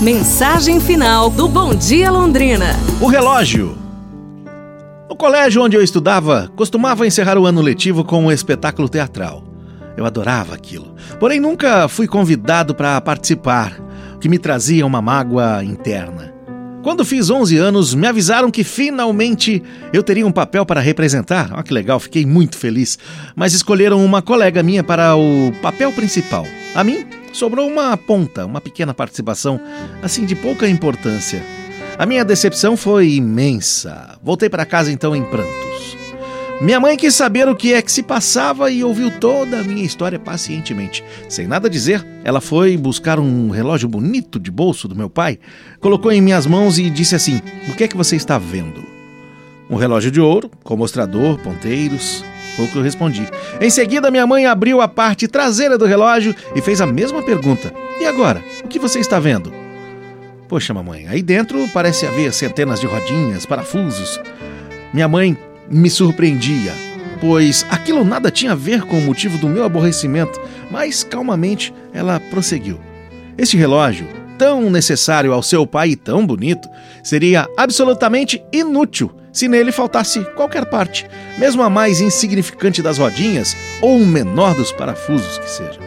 Mensagem final do Bom Dia Londrina. O relógio. No colégio onde eu estudava, costumava encerrar o ano letivo com um espetáculo teatral. Eu adorava aquilo. Porém, nunca fui convidado para participar, o que me trazia uma mágoa interna. Quando fiz 11 anos, me avisaram que finalmente eu teria um papel para representar. Olha que legal, fiquei muito feliz. Mas escolheram uma colega minha para o papel principal. A mim, sobrou uma ponta, uma pequena participação, assim de pouca importância. A minha decepção foi imensa. Voltei para casa então em prantos. Minha mãe quis saber o que é que se passava e ouviu toda a minha história pacientemente. Sem nada dizer, ela foi buscar um relógio bonito de bolso do meu pai, colocou em minhas mãos e disse assim: O que é que você está vendo? Um relógio de ouro, com mostrador, ponteiros, foi o que eu respondi. Em seguida, minha mãe abriu a parte traseira do relógio e fez a mesma pergunta. E agora? O que você está vendo? Poxa, mamãe, aí dentro parece haver centenas de rodinhas, parafusos. Minha mãe me surpreendia, pois aquilo nada tinha a ver com o motivo do meu aborrecimento, mas calmamente ela prosseguiu. Este relógio, tão necessário ao seu pai e tão bonito, seria absolutamente inútil se nele faltasse qualquer parte, mesmo a mais insignificante das rodinhas ou o menor dos parafusos que seja.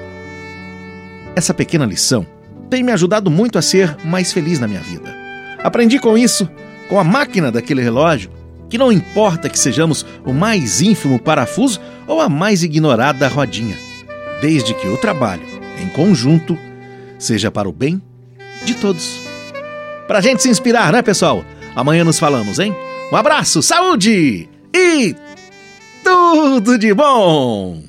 Essa pequena lição tem me ajudado muito a ser mais feliz na minha vida. Aprendi com isso, com a máquina daquele relógio, que não importa que sejamos o mais ínfimo parafuso ou a mais ignorada rodinha, desde que o trabalho, em conjunto, seja para o bem de todos. Pra gente se inspirar, né, pessoal? Amanhã nos falamos, hein? Um abraço, saúde e tudo de bom!